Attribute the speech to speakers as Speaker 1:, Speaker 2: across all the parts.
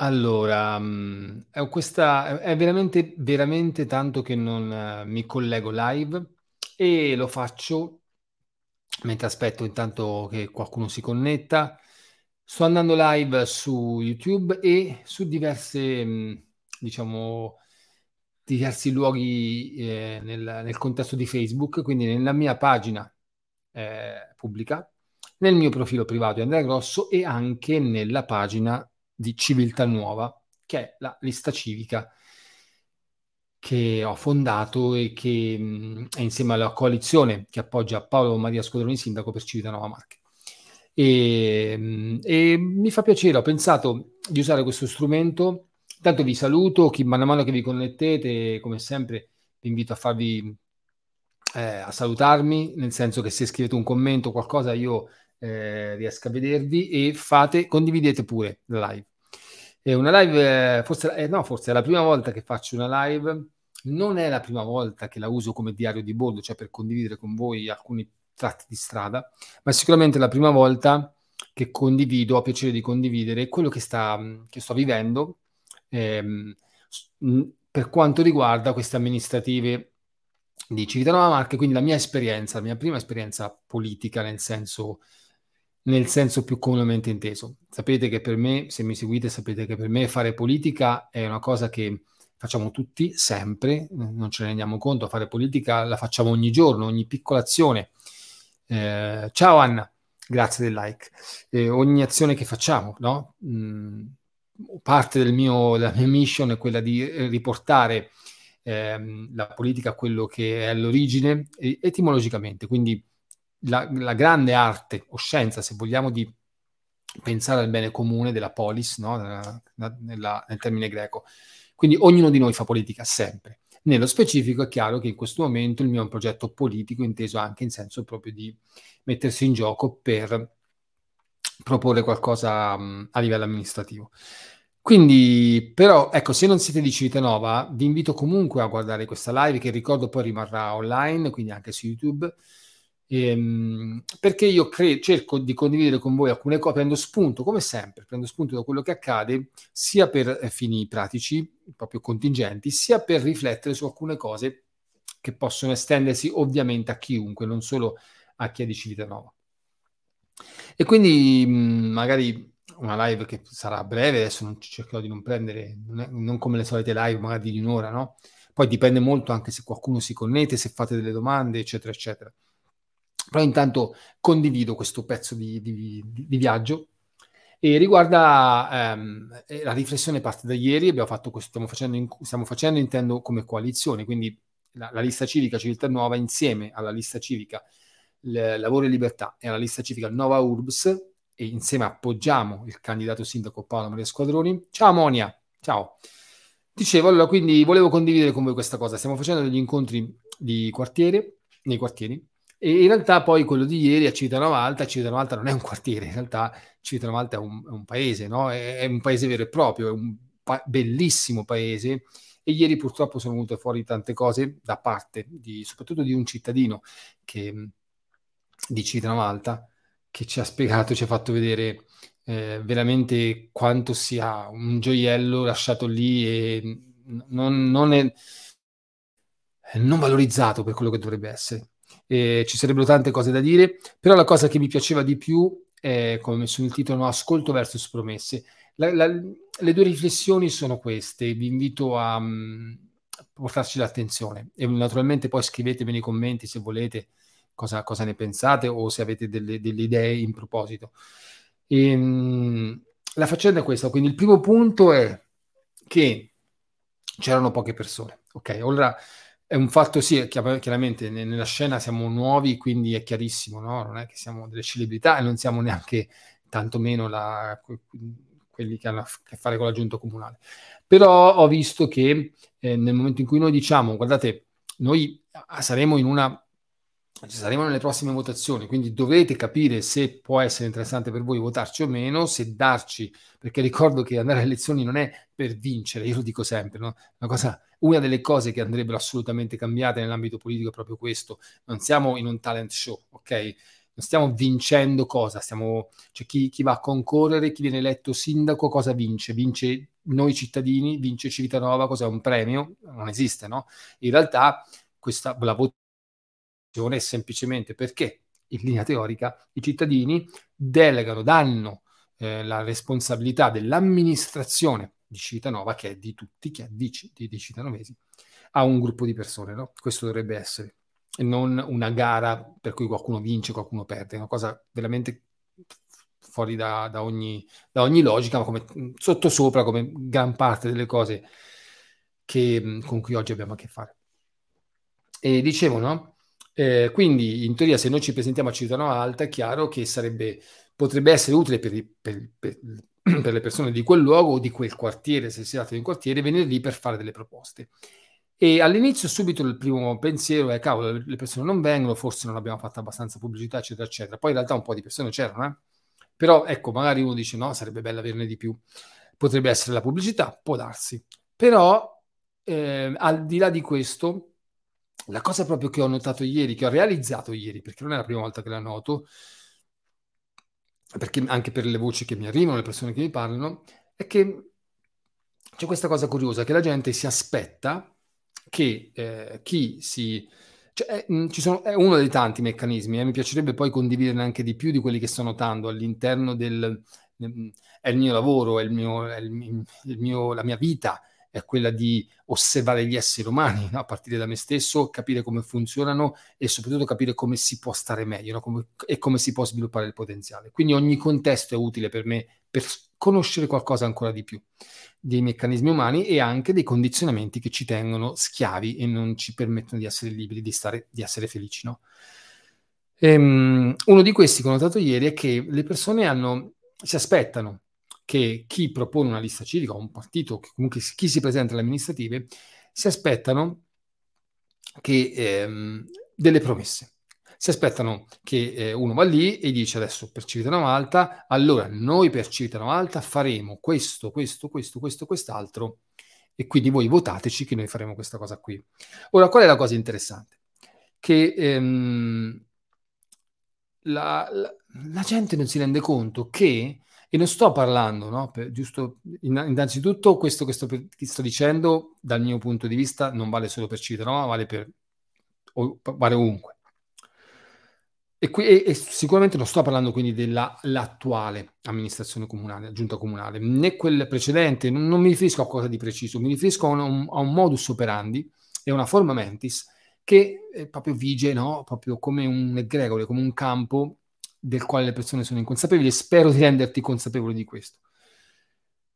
Speaker 1: Allora, mh, è, questa, è veramente, veramente tanto che non mi collego live e lo faccio mentre aspetto intanto che qualcuno si connetta. Sto andando live su YouTube e su diverse, mh, diciamo, diversi luoghi eh, nel, nel contesto di Facebook, quindi nella mia pagina eh, pubblica, nel mio profilo privato di Andrea Grosso e anche nella pagina di Civiltà Nuova, che è la lista civica che ho fondato e che mh, è insieme alla coalizione che appoggia Paolo Maria Squadroni Sindaco per Civiltà Nuova Marche. E, mh, e mi fa piacere, ho pensato di usare questo strumento. Intanto vi saluto, chi man mano che vi connettete, come sempre, vi invito a farvi eh, a salutarmi, nel senso che se scrivete un commento o qualcosa io eh, riesco a vedervi e fate, condividete pure la live. È una live, eh, forse, eh, no, forse è la prima volta che faccio una live, non è la prima volta che la uso come diario di bordo, cioè per condividere con voi alcuni tratti di strada, ma è sicuramente la prima volta che condivido, ho piacere di condividere quello che, sta, che sto vivendo ehm, per quanto riguarda queste amministrative di Civitanova Marche, quindi la mia esperienza, la mia prima esperienza politica nel senso nel senso più comunemente inteso. Sapete che per me, se mi seguite, sapete che per me fare politica è una cosa che facciamo tutti, sempre, non ce ne rendiamo conto, fare politica la facciamo ogni giorno, ogni piccola azione. Eh, ciao Anna, grazie del like. Eh, ogni azione che facciamo, no? Mm, parte del mio, della mia mission è quella di riportare ehm, la politica a quello che è all'origine etimologicamente, quindi la, la, grande arte o scienza, se vogliamo, di pensare al bene comune della polis, no? nella, nella, nel termine greco. Quindi ognuno di noi fa politica sempre. Nello specifico è chiaro che in questo momento il mio è un progetto politico inteso anche in senso proprio di mettersi in gioco per proporre qualcosa um, a livello amministrativo. Quindi, però, ecco, se non siete di Civitanova, vi invito comunque a guardare questa live che ricordo poi rimarrà online, quindi anche su YouTube Ehm, perché io cre- cerco di condividere con voi alcune cose, prendo spunto, come sempre, prendo spunto da quello che accade, sia per eh, fini pratici, proprio contingenti, sia per riflettere su alcune cose che possono estendersi ovviamente a chiunque, non solo a chi è di Civitanova. E quindi mh, magari una live che sarà breve, adesso non cercherò di non prendere, non, è, non come le solite live, magari di un'ora, no? Poi dipende molto anche se qualcuno si connette, se fate delle domande, eccetera, eccetera. Però intanto condivido questo pezzo di, di, di viaggio e riguarda ehm, la riflessione parte da ieri, abbiamo fatto questo, stiamo facendo, in, stiamo facendo intendo come coalizione, quindi la, la, lista civica Civiltà Nuova insieme alla lista civica l, Lavoro e Libertà e alla lista civica Nova Urbs e insieme appoggiamo il candidato sindaco Paolo Maria Squadroni. Ciao Monia, ciao. Dicevo, allora quindi volevo condividere con voi questa cosa, stiamo facendo degli incontri di quartiere, nei quartieri, e in realtà poi quello di ieri a Civitanova Alta, Civitanova Alta non è un quartiere, in realtà Civitanova Alta è un, è un paese, no? è, è, un paese vero e proprio, è un pa- bellissimo paese e ieri purtroppo sono venute fuori tante cose da parte di, soprattutto di un cittadino che, di Civitanova Alta che ci ha spiegato, ci ha fatto vedere eh, veramente quanto sia un gioiello lasciato lì e non, non, è, non valorizzato per quello che dovrebbe essere eh, ci sarebbero tante cose da dire, però la cosa che mi piaceva di più è, come messo nel titolo, no, ascolto versus promesse. La, la, le due riflessioni sono queste, vi invito a, a portarci l'attenzione e naturalmente poi scrivetemi nei commenti se volete cosa, cosa ne pensate o se avete delle, delle idee in proposito. E, ehm, la faccenda è questa, quindi il primo punto è che c'erano poche persone, ok? Ora è un fatto, sì, chiaramente nella scena siamo nuovi, quindi è chiarissimo, no? Non è che siamo delle celebrità e non siamo neanche tantomeno la, quelli che hanno a che fare con la giunta comunale. Però ho visto che eh, nel momento in cui noi diciamo, guardate, noi saremo in una ci saremo nelle prossime votazioni, quindi dovete capire se può essere interessante per voi votarci o meno, se darci, perché ricordo che andare alle elezioni non è per vincere, io lo dico sempre, no? una, cosa, una delle cose che andrebbero assolutamente cambiate nell'ambito politico è proprio questo, non siamo in un talent show, ok? Non stiamo vincendo cosa, stiamo, cioè chi, chi va a concorrere, chi viene eletto sindaco, cosa vince? Vince noi cittadini, vince Civitanova, cos'è un premio? Non esiste, no? In realtà questa, la votazione è semplicemente perché in linea teorica i cittadini delegano, danno eh, la responsabilità dell'amministrazione di Civitanova, che è di tutti, che è di, di, di citanovesi, a un gruppo di persone. No? Questo dovrebbe essere, e non una gara per cui qualcuno vince, qualcuno perde, è una cosa veramente fuori da, da, ogni, da ogni, logica, ma come sottosopra, come gran parte delle cose che, con cui oggi abbiamo a che fare. E dicevo, no? Eh, quindi, in teoria, se noi ci presentiamo a Cittadino Alta, è chiaro che sarebbe, potrebbe essere utile per, per, per, per, le persone di quel luogo o di quel quartiere, se si tratta di un quartiere, venire lì per fare delle proposte. E all'inizio subito il primo pensiero è, cavolo, le persone non vengono, forse non abbiamo fatto abbastanza pubblicità, eccetera, eccetera. Poi in realtà un po' di persone c'erano, eh? Però ecco, magari uno dice no, sarebbe bello averne di più. Potrebbe essere la pubblicità, può darsi. Però, eh, al di là di questo, la cosa proprio che ho notato ieri, che ho realizzato ieri, perché non è la prima volta che la noto, perché anche per le voci che mi arrivano, le persone che mi parlano, è che c'è questa cosa curiosa, che la gente si aspetta che eh, chi si... Cioè, ci sono, è uno dei tanti meccanismi, eh, mi piacerebbe poi condividerne anche di più di quelli che sto notando all'interno del... È il mio lavoro, è, il mio, è il mio, la mia vita, è quella di osservare gli esseri umani no? a partire da me stesso, capire come funzionano e soprattutto capire come si può stare meglio no? come, e come si può sviluppare il potenziale. Quindi ogni contesto è utile per me per conoscere qualcosa ancora di più dei meccanismi umani e anche dei condizionamenti che ci tengono schiavi e non ci permettono di essere liberi, di, stare, di essere felici. No? Ehm, uno di questi che ho notato ieri è che le persone hanno, si aspettano che chi propone una lista civica o un partito, comunque chi si presenta alle amministrative, si aspettano che, ehm, delle promesse. Si aspettano che eh, uno va lì e dice adesso per Civitanova Alta, allora noi per Civitanova Alta faremo questo, questo, questo, questo, quest'altro e quindi voi votateci che noi faremo questa cosa qui. Ora, qual è la cosa interessante? Che ehm, la, la, la gente non si rende conto che e non sto parlando, no? Per, giusto, innanzitutto questo che sto, che sto, dicendo dal mio punto di vista non vale solo per ma vale per vale ovunque. E, qui, e, e, sicuramente non sto parlando quindi dell'attuale amministrazione comunale, giunta comunale, né quel precedente, non, non mi riferisco a qualcosa di preciso, mi riferisco a un, a un modus operandi e una forma mentis che proprio vige no? proprio come un egregore, come un campo del quale le persone sono inconsapevoli e spero di renderti consapevole di questo.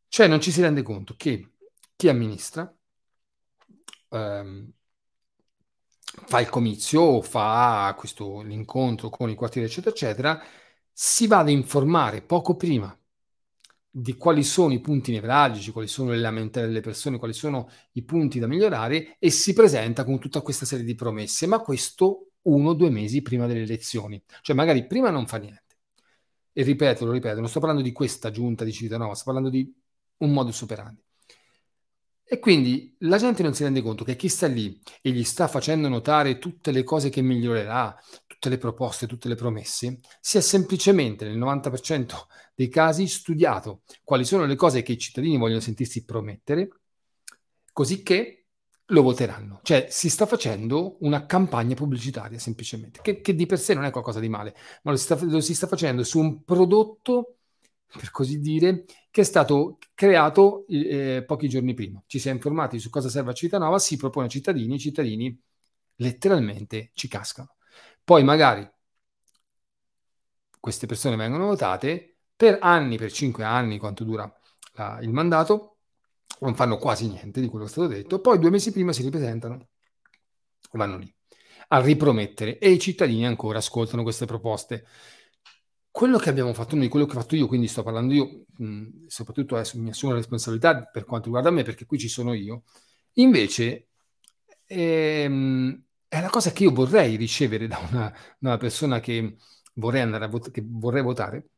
Speaker 1: Cioè non ci si rende conto che chi amministra ehm, fa il comizio, fa questo, l'incontro con i quartieri, eccetera, eccetera, si va ad informare poco prima di quali sono i punti nevralgici, quali sono le lamentele delle persone, quali sono i punti da migliorare e si presenta con tutta questa serie di promesse. Ma questo uno o due mesi prima delle elezioni. Cioè magari prima non fa niente. E ripeto, lo ripeto, non sto parlando di questa giunta di Civitanova, sto parlando di un modus operandi. E quindi la gente non si rende conto che chi sta lì e gli sta facendo notare tutte le cose che migliorerà, tutte le proposte, tutte le promesse, si è semplicemente nel 90% dei casi studiato quali sono le cose che i cittadini vogliono sentirsi promettere, così che lo voteranno. Cioè si sta facendo una campagna pubblicitaria semplicemente, che, che di per sé non è qualcosa di male, ma lo si, sta, lo si sta facendo su un prodotto, per così dire, che è stato creato eh, pochi giorni prima. Ci si è informati su cosa serve a Civitanova, si propone ai cittadini, i cittadini letteralmente ci cascano. Poi magari queste persone vengono votate per anni, per cinque anni, quanto dura la, il mandato, non fanno quasi niente di quello che è stato detto, poi due mesi prima si ripresentano, vanno lì a ripromettere e i cittadini ancora ascoltano queste proposte. Quello che abbiamo fatto noi, quello che ho fatto io, quindi sto parlando io, mh, soprattutto adesso mi assumo la responsabilità per quanto riguarda me, perché qui ci sono io, invece ehm, è la cosa che io vorrei ricevere da una, da una persona che vorrei, andare a vot- che vorrei votare,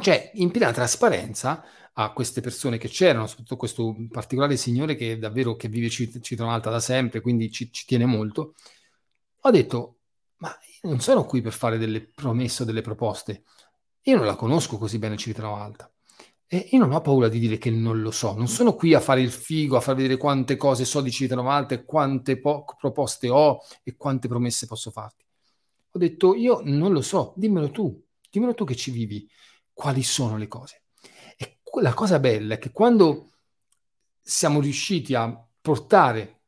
Speaker 1: cioè in piena trasparenza a queste persone che c'erano, soprattutto questo particolare signore che davvero che vive Cittadina Alta da sempre, quindi ci, ci tiene molto, ho detto, ma io non sono qui per fare delle promesse o delle proposte, io non la conosco così bene Cittadina Alta. E io non ho paura di dire che non lo so, non sono qui a fare il figo, a far vedere quante cose so di Cittadina Alta e quante po- proposte ho e quante promesse posso farti. Ho detto, io non lo so, dimmelo tu, dimmelo tu che ci vivi, quali sono le cose la cosa bella è che quando siamo riusciti a portare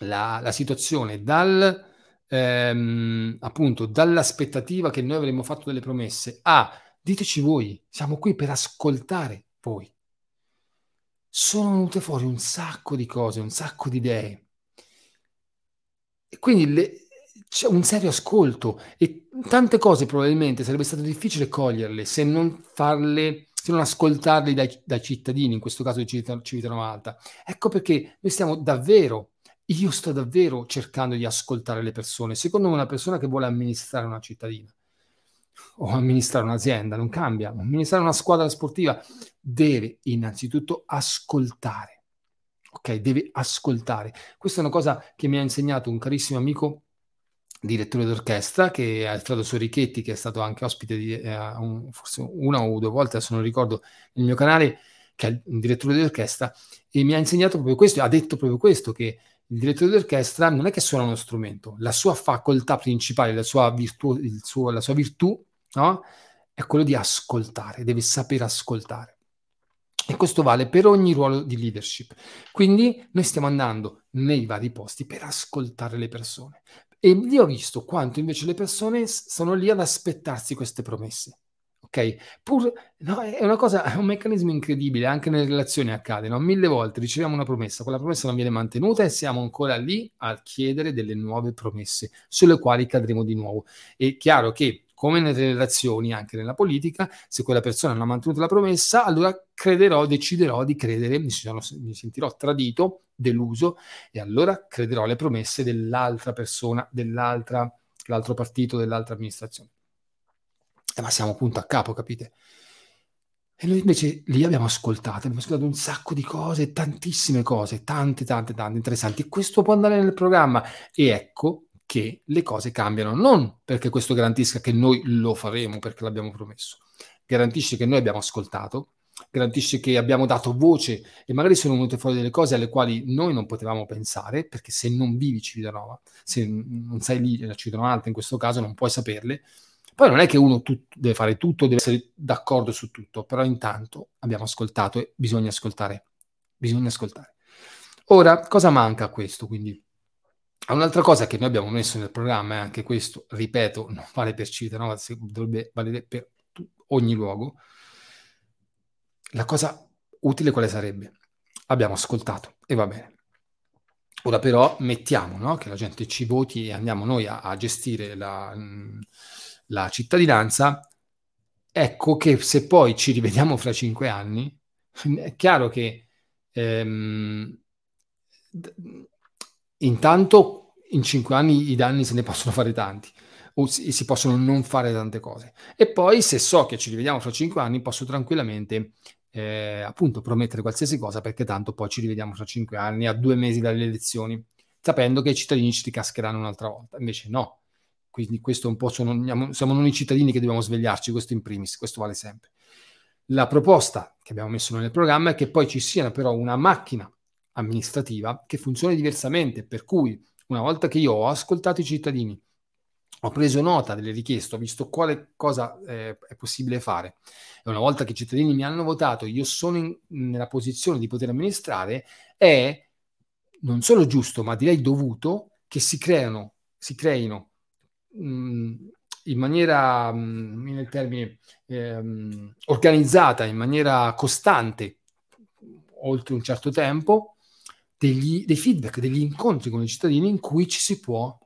Speaker 1: la, la situazione dal, ehm, appunto, dall'aspettativa che noi avremmo fatto delle promesse a diteci voi, siamo qui per ascoltare voi. Sono venute fuori un sacco di cose, un sacco di idee. E quindi le, c'è un serio ascolto e tante cose probabilmente sarebbe stato difficile coglierle se non farle se non ascoltarli dai, dai cittadini, in questo caso di Civitanova Alta. Ecco perché noi stiamo davvero, io sto davvero cercando di ascoltare le persone. Secondo me una persona che vuole amministrare una cittadina o amministrare un'azienda non cambia, amministrare una squadra sportiva deve innanzitutto ascoltare. Ok, deve ascoltare. Questa è una cosa che mi ha insegnato un carissimo amico direttore d'orchestra, che è Alfredo Sorichetti, che è stato anche ospite di eh, un, forse una o due volte, se non ricordo, nel mio canale, che è il direttore d'orchestra, e mi ha insegnato proprio questo, ha detto proprio questo, che il direttore d'orchestra non è che suona uno strumento, la sua facoltà principale, la sua virtù, suo, la sua virtù no? è quello di ascoltare, deve sapere ascoltare. E questo vale per ogni ruolo di leadership. Quindi noi stiamo andando nei vari posti per ascoltare le persone, e lì ho visto quanto invece le persone sono lì ad aspettarsi queste promesse. Ok? Pur, no, è una cosa, è un meccanismo incredibile, anche nelle relazioni accade, no? Mille volte riceviamo una promessa, quella promessa non viene mantenuta e siamo ancora lì a chiedere delle nuove promesse sulle quali cadremo di nuovo. È chiaro che come nelle relazioni, anche nella politica, se quella persona non ha mantenuto la promessa, allora crederò, deciderò di credere, mi, sono, mi sentirò tradito, deluso, e allora crederò alle promesse dell'altra persona, dell'altro partito, dell'altra amministrazione. Eh, ma siamo punto a capo, capite? E noi invece lì abbiamo ascoltato, abbiamo ascoltato un sacco di cose, tantissime cose, tante, tante, tante interessanti. E questo può andare nel programma. E ecco che le cose cambiano, non perché questo garantisca che noi lo faremo perché l'abbiamo promesso, garantisce che noi abbiamo ascoltato, garantisce che abbiamo dato voce e magari sono venute fuori delle cose alle quali noi non potevamo pensare, perché se non vivi Civitanova, se non sei lì a Civitanova in questo caso, non puoi saperle. Poi non è che uno tut- deve fare tutto, deve essere d'accordo su tutto, però intanto abbiamo ascoltato e bisogna ascoltare. Bisogna ascoltare. Ora, cosa manca a questo? Quindi Un'altra cosa che noi abbiamo messo nel programma, e anche questo, ripeto, non vale per Civitanova, dovrebbe valere per ogni luogo, la cosa utile quale sarebbe? Abbiamo ascoltato e va bene. Ora però mettiamo no, che la gente ci voti e andiamo noi a, a gestire la, la, cittadinanza. Ecco che se poi ci rivediamo fra cinque anni, è chiaro che ehm, intanto in cinque anni i danni se ne possono fare tanti o si, si, possono non fare tante cose. E poi se so che ci rivediamo fra cinque anni posso tranquillamente eh, appunto promettere qualsiasi cosa perché tanto poi ci rivediamo fra cinque anni a due mesi dalle elezioni sapendo che i cittadini ci ricascheranno un'altra volta. Invece no. Quindi questo un po' sono, siamo noi cittadini che dobbiamo svegliarci, questo in primis, questo vale sempre. La proposta che abbiamo messo nel programma è che poi ci sia però una macchina amministrativa che funzioni diversamente, per cui una volta che io ho ascoltato i cittadini, ho preso nota delle richieste, ho visto quale cosa eh, è possibile fare e una volta che i cittadini mi hanno votato, io sono in, nella posizione di poter amministrare, è non solo giusto, ma direi dovuto che si creano, si creino mh, mm, in maniera, mh, mm, nel termine, ehm, organizzata, in maniera costante, oltre un certo tempo, degli, dei feedback, degli incontri con i cittadini in cui ci si può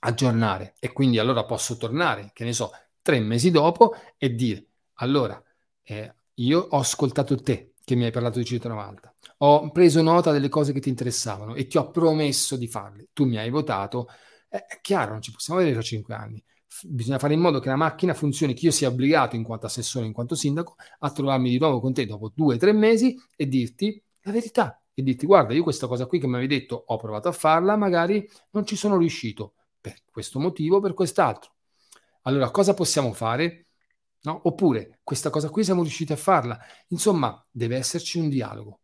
Speaker 1: aggiornare. E quindi allora posso tornare, che ne so, tre mesi dopo e dire, allora, eh, io ho ascoltato te che mi hai parlato di Città Alta, ho preso nota delle cose che ti interessavano e ti ho promesso di farle, tu mi hai votato, eh, è chiaro, non ci possiamo vedere tra cinque anni, bisogna fare in modo che la macchina funzioni, che io sia obbligato in quanto assessore, in quanto sindaco, a trovarmi di nuovo con te dopo due o tre mesi e dirti la verità e dirti guarda io questa cosa qui che mi avevi detto ho provato a farla, magari non ci sono riuscito per questo motivo, per quest'altro. Allora cosa possiamo fare? No? Oppure questa cosa qui siamo riusciti a farla. Insomma, deve esserci un dialogo,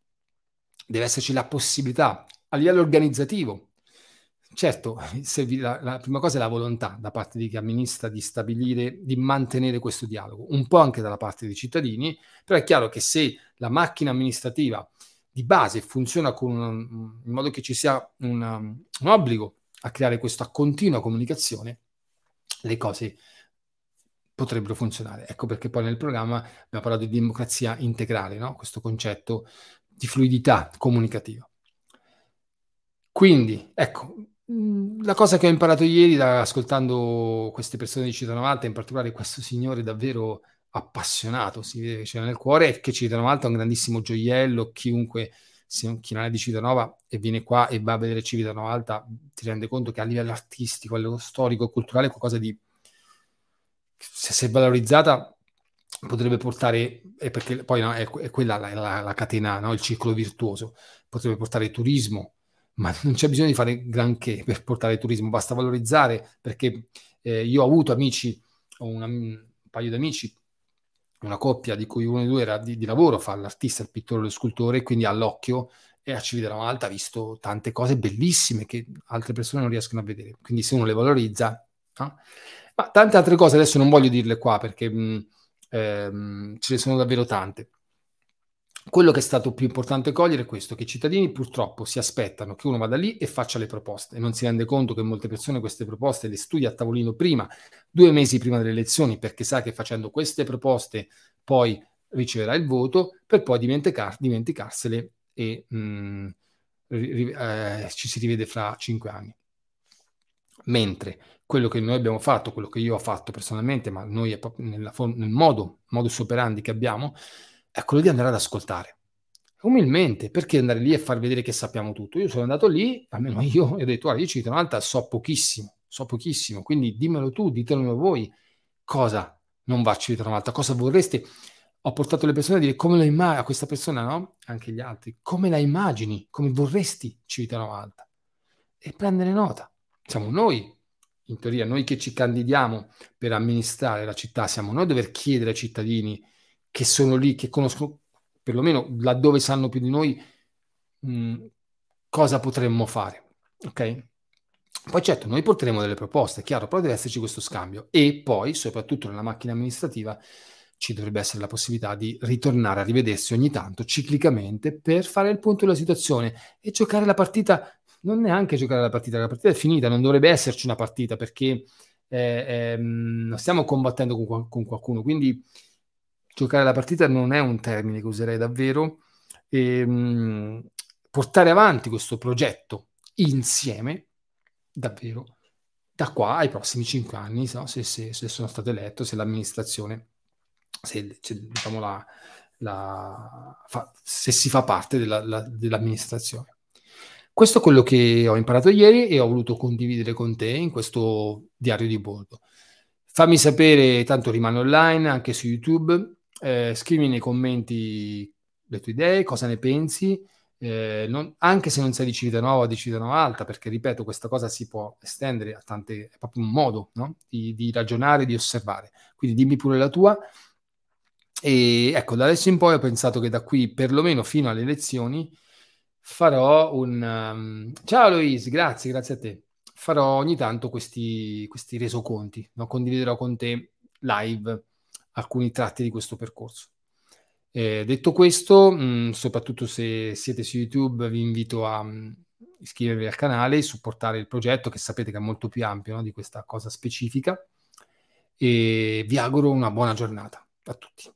Speaker 1: deve esserci la possibilità a livello organizzativo. Certo, la, la prima cosa è la volontà da parte di chi amministra di stabilire, di mantenere questo dialogo, un po' anche dalla parte dei cittadini, però è chiaro che se la macchina amministrativa di base funziona un, in modo che ci sia una, un obbligo a creare questa continua comunicazione, le cose potrebbero funzionare. Ecco perché poi nel programma abbiamo parlato di democrazia integrale, no? questo concetto di fluidità comunicativa. Quindi, ecco, mm, la cosa che ho imparato ieri da, ascoltando queste persone di Citano Alta, in particolare questo signore davvero appassionato, si vede che c'è nel cuore, e che Civitanova è un grandissimo gioiello, chiunque, se, chi non è di Civitanova e viene qua e va a vedere Civitanova Alta, ti rende conto che a livello artistico, a livello storico, culturale, è qualcosa di... se, se valorizzata potrebbe portare, perché poi no, è, è, quella la, la, la catena, no? il circolo virtuoso, potrebbe portare turismo, ma non c'è bisogno di fare granché per portare turismo, basta valorizzare, perché eh, io ho avuto amici, ho una, un paio di amici una coppia di cui uno di due era di, di lavoro, fa l'artista, il pittore, lo scultore, quindi all'occhio e a Cividera Malta ha visto tante cose bellissime che altre persone non riescono a vedere. Quindi se uno le valorizza, no? ma tante altre cose adesso non voglio dirle qua perché mh, ehm, ce ne sono davvero tante. Quello che è stato più importante cogliere è questo, che i cittadini purtroppo si aspettano che uno vada lì e faccia le proposte non si rende conto che molte persone queste proposte le studia a tavolino prima, due mesi prima delle elezioni, perché sa che facendo queste proposte poi riceverà il voto, per poi dimenticar- dimenticarsele e mh, mm, ri- eh, ci si rivede fra cinque anni. Mentre quello che noi abbiamo fatto, quello che io ho fatto personalmente, ma noi nella, nel modo, modus operandi che abbiamo, è quello di andare ad ascoltare. Umilmente, perché andare lì e far vedere che sappiamo tutto? Io sono andato lì, almeno io, e ho detto, guarda, io ci alta so pochissimo, so pochissimo, quindi dimmelo tu, ditelo voi, cosa non va a alta, cosa vorreste? Ho portato le persone a dire come lo immagini, a questa persona, no? Anche gli altri, come la immagini, come vorresti Civitano Alta. E prendere nota. Siamo noi, in teoria, noi che ci candidiamo per amministrare la città, siamo noi a dover chiedere ai cittadini che sono lì, che conoscono, perlomeno laddove sanno più di noi, mh, mm, cosa potremmo fare. Ok? Poi certo, noi porteremo delle proposte, chiaro, però deve esserci questo scambio e poi, soprattutto nella macchina amministrativa, ci dovrebbe essere la possibilità di ritornare a rivedersi ogni tanto, ciclicamente, per fare il punto della situazione e giocare la partita, non neanche giocare la partita, la partita è finita, non dovrebbe esserci una partita perché eh, eh, stiamo combattendo con, con qualcuno, quindi giocare la partita non è un termine che userei davvero, e, ehm, mh, portare avanti questo progetto insieme, davvero, da qua ai prossimi cinque anni, no? se, se, se, sono stato eletto, se l'amministrazione, se, se, diciamo la, la, fa, se si fa parte della, la, dell'amministrazione. Questo è quello che ho imparato ieri e ho voluto condividere con te in questo diario di bordo. Fammi sapere, tanto rimane online anche su YouTube, eh, scrivi nei commenti le tue idee, cosa ne pensi, eh, non, anche se non sei di Civitanova o di Civitanova Alta, perché ripeto, questa cosa si può estendere a tante, è proprio un modo no? di, di, ragionare, di osservare. Quindi dimmi pure la tua. E ecco, da adesso in poi ho pensato che da qui, perlomeno fino alle elezioni, farò un... Um... Ciao Loise, grazie, grazie a te. Farò ogni tanto questi, questi resoconti, no? condividerò con te live alcuni tratti di questo percorso. Eh, detto questo, mh, soprattutto se siete su YouTube, vi invito a mh, iscrivervi al canale, supportare il progetto che sapete che è molto più ampio no? di questa cosa specifica e vi auguro una buona giornata a tutti.